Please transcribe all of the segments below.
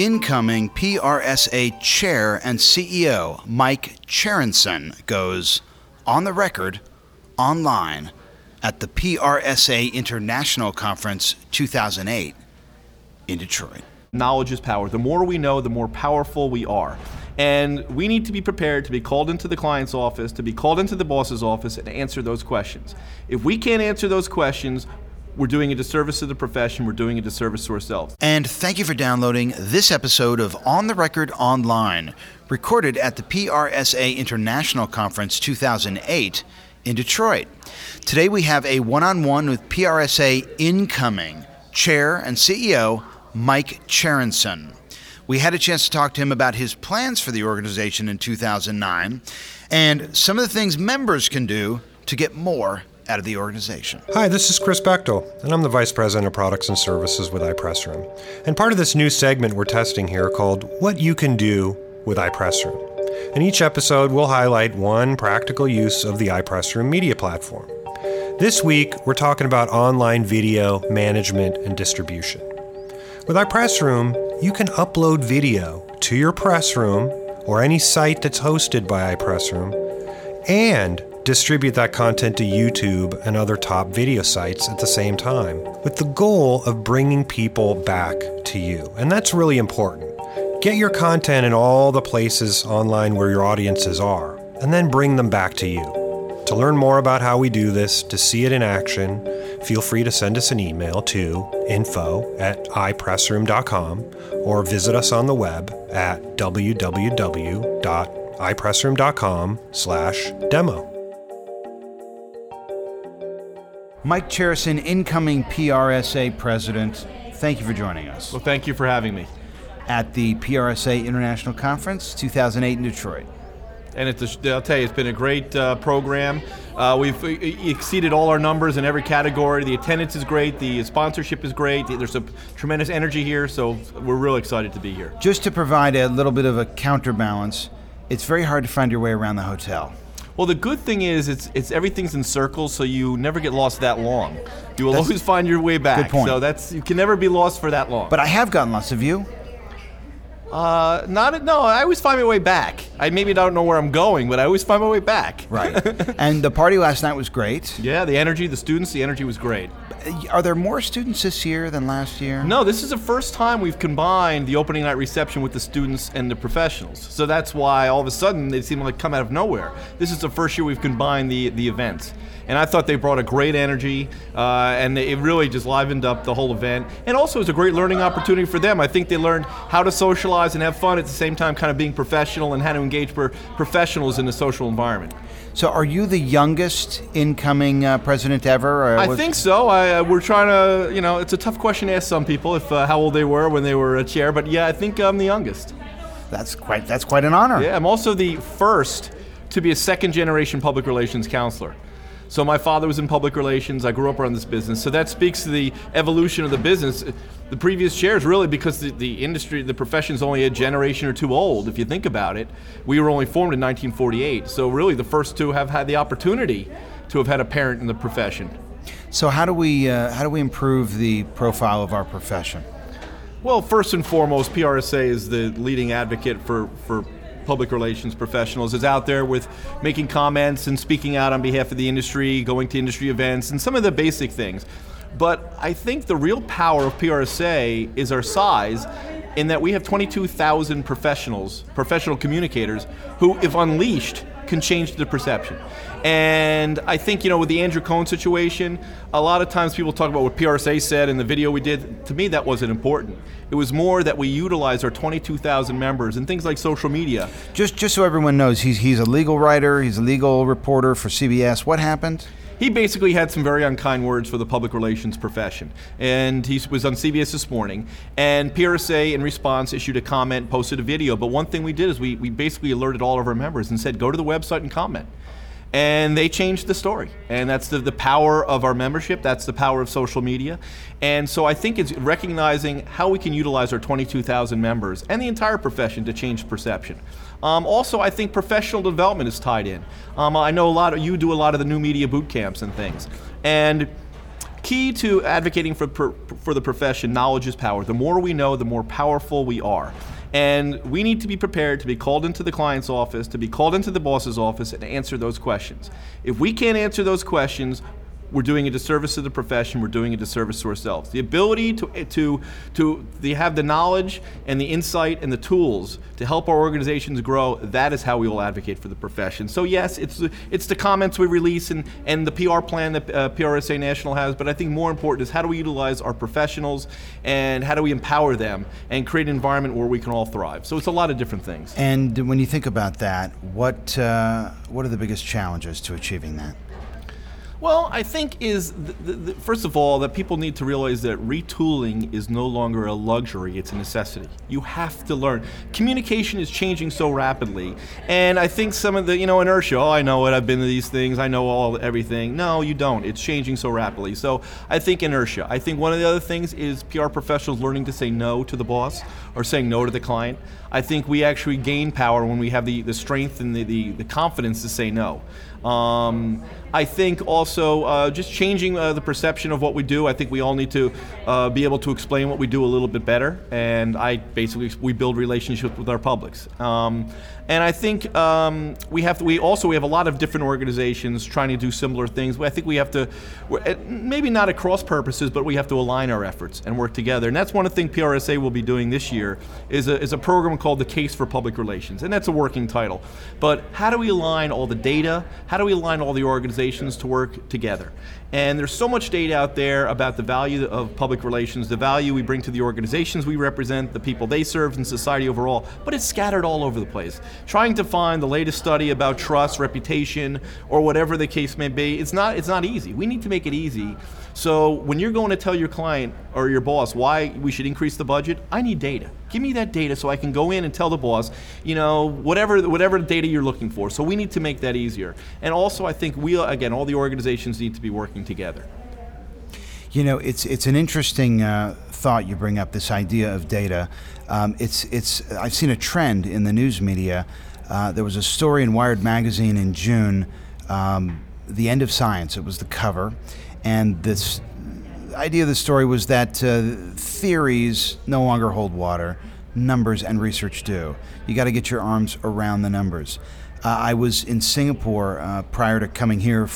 Incoming PRSA Chair and CEO Mike Cherenson goes on the record online at the PRSA International Conference 2008 in Detroit. Knowledge is power. The more we know, the more powerful we are. And we need to be prepared to be called into the client's office, to be called into the boss's office, and answer those questions. If we can't answer those questions, we're doing a disservice to the profession, we're doing a disservice to ourselves. And thank you for downloading this episode of On the Record Online, recorded at the PRSA International Conference 2008 in Detroit. Today we have a one on one with PRSA incoming chair and CEO Mike Cherenson. We had a chance to talk to him about his plans for the organization in 2009 and some of the things members can do to get more out of the organization. Hi, this is Chris Bechtel, and I'm the Vice President of Products and Services with iPressroom. And part of this new segment we're testing here called What You Can Do with iPressroom. In each episode, we'll highlight one practical use of the iPressroom media platform. This week, we're talking about online video management and distribution. With iPressroom, you can upload video to your press room or any site that's hosted by iPressroom and distribute that content to YouTube and other top video sites at the same time, with the goal of bringing people back to you. And that's really important. Get your content in all the places online where your audiences are, and then bring them back to you. To learn more about how we do this, to see it in action, feel free to send us an email to info at ipressroom.com or visit us on the web at www.ipressroom.com slash demo. Mike Cherenson, incoming PRSA president, thank you for joining us. Well, thank you for having me. At the PRSA International Conference 2008 in Detroit. And it's a, I'll tell you, it's been a great uh, program. Uh, we've exceeded all our numbers in every category. The attendance is great. The sponsorship is great. There's a tremendous energy here, so we're really excited to be here. Just to provide a little bit of a counterbalance, it's very hard to find your way around the hotel. Well, the good thing is it's it's everything's in circles, so you never get lost that long. You will That's- always find your way back. Good point. So that's you can never be lost for that long. But I have gotten lost. of you. Uh, not no. I always find my way back. I maybe don't know where I'm going, but I always find my way back. Right. and the party last night was great. Yeah, the energy, the students, the energy was great. Are there more students this year than last year? No, this is the first time we've combined the opening night reception with the students and the professionals. So that's why all of a sudden they seem like come out of nowhere. This is the first year we've combined the the events. And I thought they brought a great energy, uh, and it really just livened up the whole event. And also, it was a great learning opportunity for them. I think they learned how to socialize and have fun at the same time, kind of being professional and how to engage for professionals in the social environment. So, are you the youngest incoming uh, president ever? or I think so. I, uh, we're trying to, you know, it's a tough question to ask some people if uh, how old they were when they were a chair, but yeah, I think I'm the youngest. that's quite that's quite an honor. Yeah, I'm also the first to be a second generation public relations counselor. So my father was in public relations. I grew up around this business. So that speaks to the evolution of the business. The previous chairs really because the, the industry, the profession's only a generation or two old. If you think about it, we were only formed in 1948. So really, the first two have had the opportunity to have had a parent in the profession. So, how do we uh, how do we improve the profile of our profession? Well, first and foremost, PRSA is the leading advocate for, for public relations professionals. Is out there with making comments and speaking out on behalf of the industry, going to industry events, and some of the basic things. But I think the real power of PRSA is our size, in that we have 22,000 professionals, professional communicators, who, if unleashed, can change the perception. And I think, you know, with the Andrew Cohen situation, a lot of times people talk about what PRSA said in the video we did. To me, that wasn't important. It was more that we utilize our 22,000 members and things like social media. Just just so everyone knows, he's he's a legal writer, he's a legal reporter for CBS. What happened? He basically had some very unkind words for the public relations profession. And he was on CBS this morning. And PRSA, in response, issued a comment, posted a video. But one thing we did is we, we basically alerted all of our members and said, go to the website and comment and they changed the story. And that's the, the power of our membership, that's the power of social media. And so I think it's recognizing how we can utilize our 22,000 members and the entire profession to change perception. Um, also, I think professional development is tied in. Um, I know a lot of you do a lot of the new media boot camps and things. And key to advocating for, for the profession, knowledge is power. The more we know, the more powerful we are. And we need to be prepared to be called into the client's office, to be called into the boss's office, and answer those questions. If we can't answer those questions, we're doing a disservice to the profession, we're doing a disservice to ourselves. The ability to, to, to, have the knowledge and the insight and the tools to help our organizations grow, that is how we will advocate for the profession. So yes, it's, it's the comments we release and, and the PR plan that uh, PRSA National has, but I think more important is how do we utilize our professionals and how do we empower them and create an environment where we can all thrive. So it's a lot of different things. And when you think about that, what, uh, what are the biggest challenges to achieving that? Well, I think is the, the, the, first of all that people need to realize that retooling is no longer a luxury; it's a necessity. You have to learn. Communication is changing so rapidly, and I think some of the you know inertia. Oh, I know it. I've been to these things. I know all everything. No, you don't. It's changing so rapidly. So I think inertia. I think one of the other things is PR professionals learning to say no to the boss or saying no to the client. I think we actually gain power when we have the, the strength and the, the, the confidence to say no. Um, I think also uh, just changing uh, the perception of what we do. I think we all need to uh, be able to explain what we do a little bit better. And I basically we build relationships with our publics. Um, and I think um, we have to, we also we have a lot of different organizations trying to do similar things. I think we have to maybe not across purposes, but we have to align our efforts and work together. And that's one of the things PRSA will be doing this year is a, is a program called the Case for Public Relations, and that's a working title. But how do we align all the data? How do we align all the organizations to work together? And there's so much data out there about the value of public relations, the value we bring to the organizations we represent, the people they serve, and society overall, but it's scattered all over the place. Trying to find the latest study about trust, reputation, or whatever the case may be, it's not, it's not easy. We need to make it easy so when you're going to tell your client or your boss why we should increase the budget, I need data. Give me that data so I can go in and tell the boss, you know, whatever whatever data you're looking for. So we need to make that easier. And also, I think we again, all the organizations need to be working together. You know, it's it's an interesting uh, thought you bring up. This idea of data. Um, it's it's I've seen a trend in the news media. Uh, there was a story in Wired magazine in June. Um, the end of science. It was the cover, and this idea of the story was that uh, theories no longer hold water, numbers and research do. You got to get your arms around the numbers. Uh, I was in Singapore uh, prior to coming here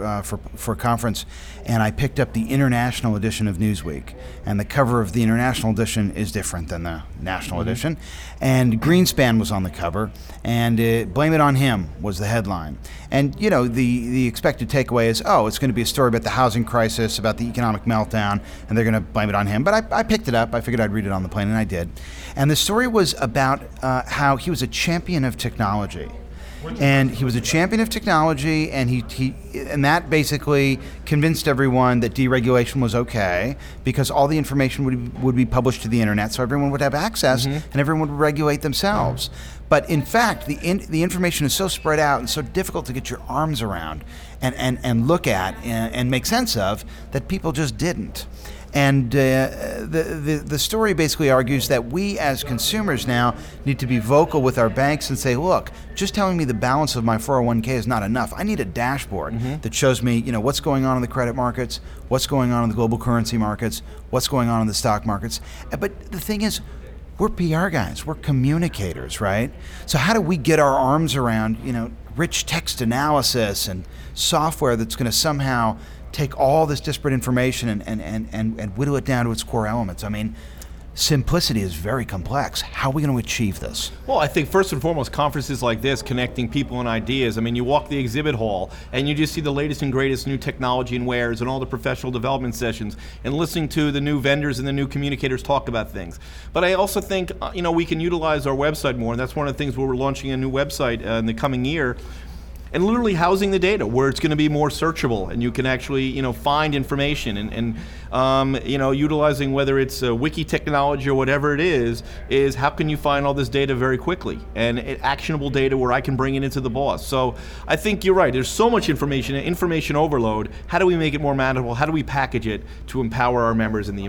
uh, for, for conference, and I picked up the international edition of Newsweek. And the cover of the international edition is different than the national mm-hmm. edition. And Greenspan was on the cover, and uh, Blame It on Him was the headline. And, you know, the, the expected takeaway is oh, it's going to be a story about the housing crisis, about the economic meltdown, and they're going to blame it on him. But I, I picked it up. I figured I'd read it on the plane, and I did. And the story was about uh, how he was a champion of technology and he was a champion of technology, and he, he and that basically convinced everyone that deregulation was okay because all the information would would be published to the internet, so everyone would have access, mm-hmm. and everyone would regulate themselves. But in fact, the in, the information is so spread out and so difficult to get your arms around and, and, and look at and, and make sense of that people just didn't. And uh, the, the, the story basically argues that we as consumers now need to be vocal with our banks and say, look, just telling me the balance of my 401k is not enough. I need a dashboard mm-hmm. that shows me, you know, what's going on in the credit markets, what's going on in the global currency markets, what's going on in the stock markets. Uh, but the thing is, we're PR guys, we're communicators, right? So how do we get our arms around, you know, rich text analysis and software that's going to somehow take all this disparate information and, and, and, and, and whittle it down to its core elements. I mean, simplicity is very complex. How are we going to achieve this? Well, I think first and foremost, conferences like this, connecting people and ideas. I mean, you walk the exhibit hall and you just see the latest and greatest new technology and wares and all the professional development sessions and listening to the new vendors and the new communicators talk about things. But I also think, uh, you know, we can utilize our website more, and that's one of the things where we're launching a new website uh, in the coming year and literally housing the data where it's going to be more searchable and you can actually you know find information and, and um, you know utilizing whether it's wiki technology or whatever it is is how can you find all this data very quickly and it, actionable data where I can bring it into the boss. So I think you're right. There's so much information, information overload. How do we make it more manageable? How do we package it to empower our members in the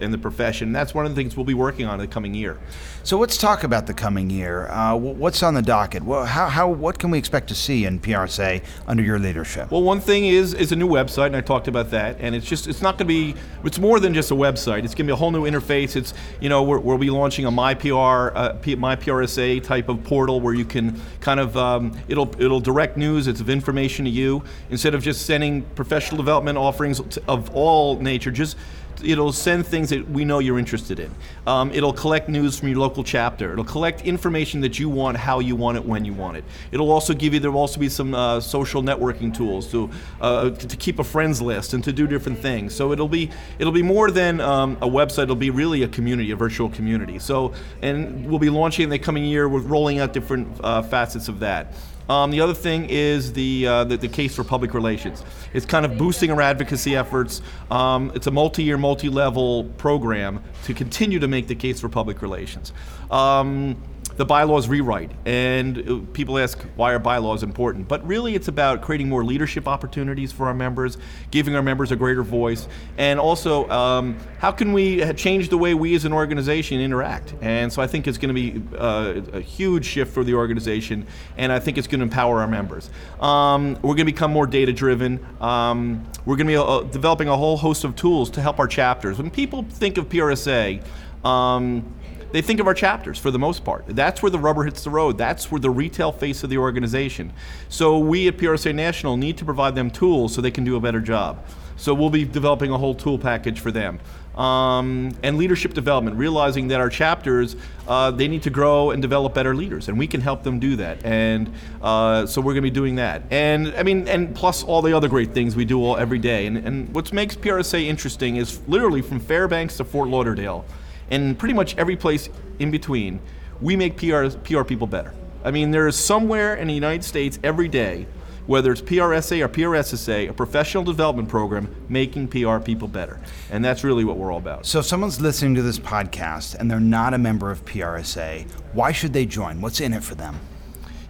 in the profession? That's one of the things we'll be working on in the coming year. So let's talk about the coming year. Uh, what's on the docket? How, how what can we expect to see in PRSA under your leadership? Well, one thing is is a new website, and I talked about that. And it's just it's not going to be it's more than just a website. It's going to be a whole new interface. It's you know we will be launching a my PR uh, my PRSA type of portal where you can kind of um, it'll it'll direct news. It's of information to you instead of just sending professional development offerings of all nature. Just it'll send things that we know you're interested in. Um, it'll collect news from your local chapter. It'll collect information that you want, how you want it, when you want it. It'll also give you. There'll also be some uh, social networking tools to, uh, to, keep a friends list and to do different things. So it'll be it'll be more than um, a website. It'll be really a community, a virtual community. So and we'll be launching in the coming year. We're rolling out different uh, facets of that. Um, the other thing is the, uh, the, the case for public relations. It's kind of boosting our advocacy efforts. Um, it's a multi-year, multi-level program to continue to make the case for public relations. Um, the bylaws rewrite. And uh, people ask, why are bylaws important? But really, it's about creating more leadership opportunities for our members, giving our members a greater voice, and also um, how can we change the way we as an organization interact? And so I think it's going to be uh, a huge shift for the organization, and I think it's going to empower our members. Um, we're going to become more data driven. Um, we're going to be uh, developing a whole host of tools to help our chapters. When people think of PRSA, um, they think of our chapters for the most part. That's where the rubber hits the road. That's where the retail face of the organization. So we at PRSA National need to provide them tools so they can do a better job. So we'll be developing a whole tool package for them. Um, and leadership development, realizing that our chapters uh, they need to grow and develop better leaders, and we can help them do that. And uh, so we're going to be doing that. And I mean, and plus all the other great things we do all every day. And, and what makes PRSA interesting is literally from Fairbanks to Fort Lauderdale and pretty much every place in between, we make PR, PR people better. I mean, there is somewhere in the United States every day, whether it's PRSA or PRSSA, a professional development program making PR people better. And that's really what we're all about. So, if someone's listening to this podcast and they're not a member of PRSA, why should they join? What's in it for them?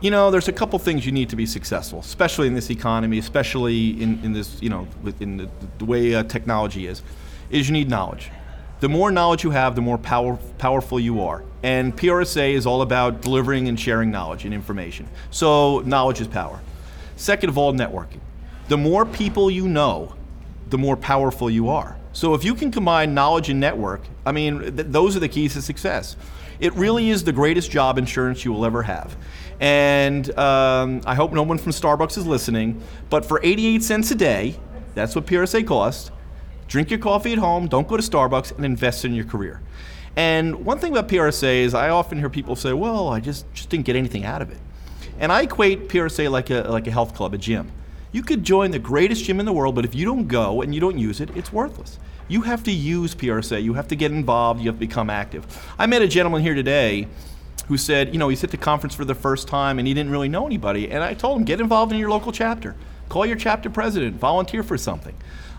You know, there's a couple things you need to be successful, especially in this economy, especially in, in this, you know, in the, the way uh, technology is, is you need knowledge the more knowledge you have, the more power, powerful you are. And PRSA is all about delivering and sharing knowledge and information. So, knowledge is power. Second of all, networking. The more people you know, the more powerful you are. So, if you can combine knowledge and network, I mean, th- those are the keys to success. It really is the greatest job insurance you will ever have. And um, I hope no one from Starbucks is listening, but for 88 cents a day, that's what PRSA costs Drink your coffee at home, don't go to Starbucks, and invest in your career. And one thing about PRSA is I often hear people say, well, I just, just didn't get anything out of it. And I equate PRSA like a, like a health club, a gym. You could join the greatest gym in the world, but if you don't go and you don't use it, it's worthless. You have to use PRSA. You have to get involved. You have to become active. I met a gentleman here today who said, you know, he's at the conference for the first time and he didn't really know anybody. And I told him, get involved in your local chapter. Call your chapter president, volunteer for something.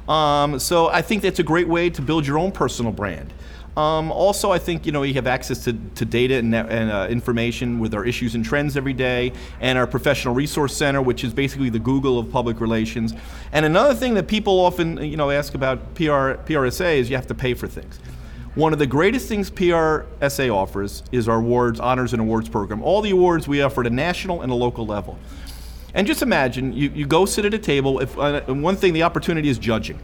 Um, so I think that's a great way to build your own personal brand. Um, also, I think you know you have access to, to data and, and uh, information with our issues and trends every day, and our professional resource center, which is basically the Google of public relations. And another thing that people often you know ask about PR, PRSA is you have to pay for things. One of the greatest things PRSA offers is our awards, honors, and awards program. All the awards we offer at a national and a local level. And just imagine you, you go sit at a table. If uh, one thing, the opportunity is judging.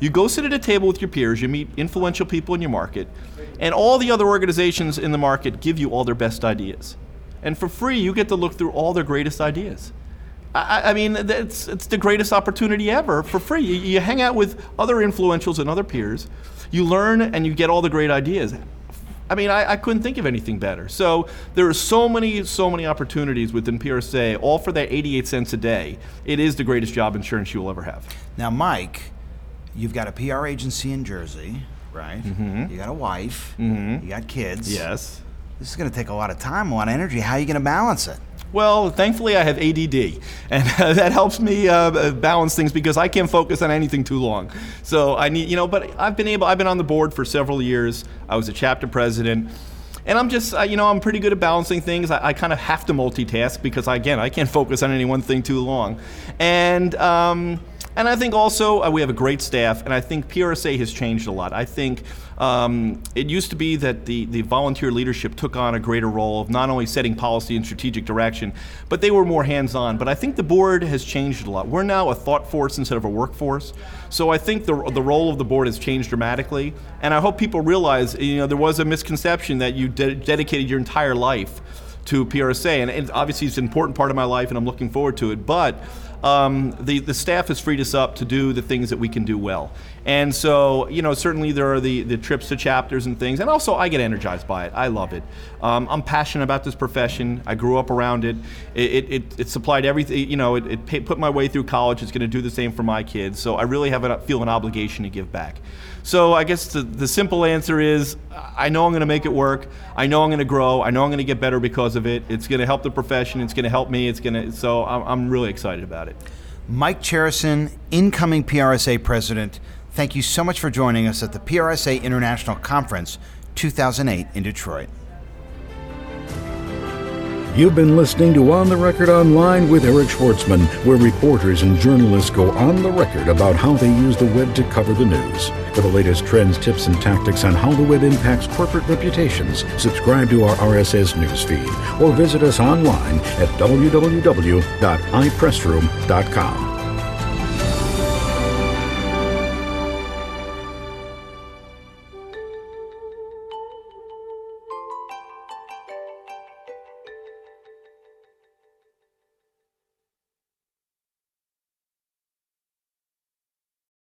You go sit at a table with your peers. You meet influential people in your market, and all the other organizations in the market give you all their best ideas. And for free, you get to look through all their greatest ideas. I, I mean, it's, it's the greatest opportunity ever for free. You, you hang out with other influentials and other peers. You learn and you get all the great ideas. I mean, I, I, couldn't think of anything better. So there are so many, so many opportunities within PRSA, all for that 88 cents a day. It is the greatest job insurance you will ever have. Now, Mike, you've got a PR agency in Jersey, right? Mm-hmm. You got a wife. Mm-hmm. You got kids. Yes. This is going to take a lot of time, a lot of energy. How are you going to balance it? Well, thankfully, I have ADD, and that helps me uh, balance things because I can't focus on anything too long. So I need, you know, but I've been able. I've been on the board for several years. I was a chapter president, and I'm just, uh, you know, I'm pretty good at balancing things. I, I kind of have to multitask because, again, I can't focus on any one thing too long, and. Um, and I think also uh, we have a great staff, and I think PRSA has changed a lot. I think um, it used to be that the, the volunteer leadership took on a greater role of not only setting policy and strategic direction, but they were more hands on. But I think the board has changed a lot. We're now a thought force instead of a workforce. So I think the, the role of the board has changed dramatically. And I hope people realize you know, there was a misconception that you de- dedicated your entire life to PRSA. And, obviously, it's an important part of my life, and I'm looking forward to it. But um, the, the staff has freed us up to do the things that we can do well. And so, you know, certainly there are the, the trips to chapters and things. And also, I get energized by it. I love it. Um, I'm passionate about this profession. I grew up around it. It, it, it supplied everything, you know, it, it put my way through college. It's going to do the same for my kids. So I really have a, feel an obligation to give back. So I guess the, the simple answer is I know I'm going to make it work. I know I'm going to grow. I know I'm going to get better because of it. It's going to help the profession. It's going to help me. It's going to, so I'm, I'm really excited about it. Mike Cherenson, incoming PRSA president, thank you so much for joining us at the PRSA International Conference 2008 in Detroit. You've been listening to On the Record Online with Eric Schwartzman, where reporters and journalists go on the record about how they use the web to cover the news. For the latest trends, tips, and tactics on how the web impacts corporate reputations, subscribe to our RSS newsfeed or visit us online at www.ipressroom.com.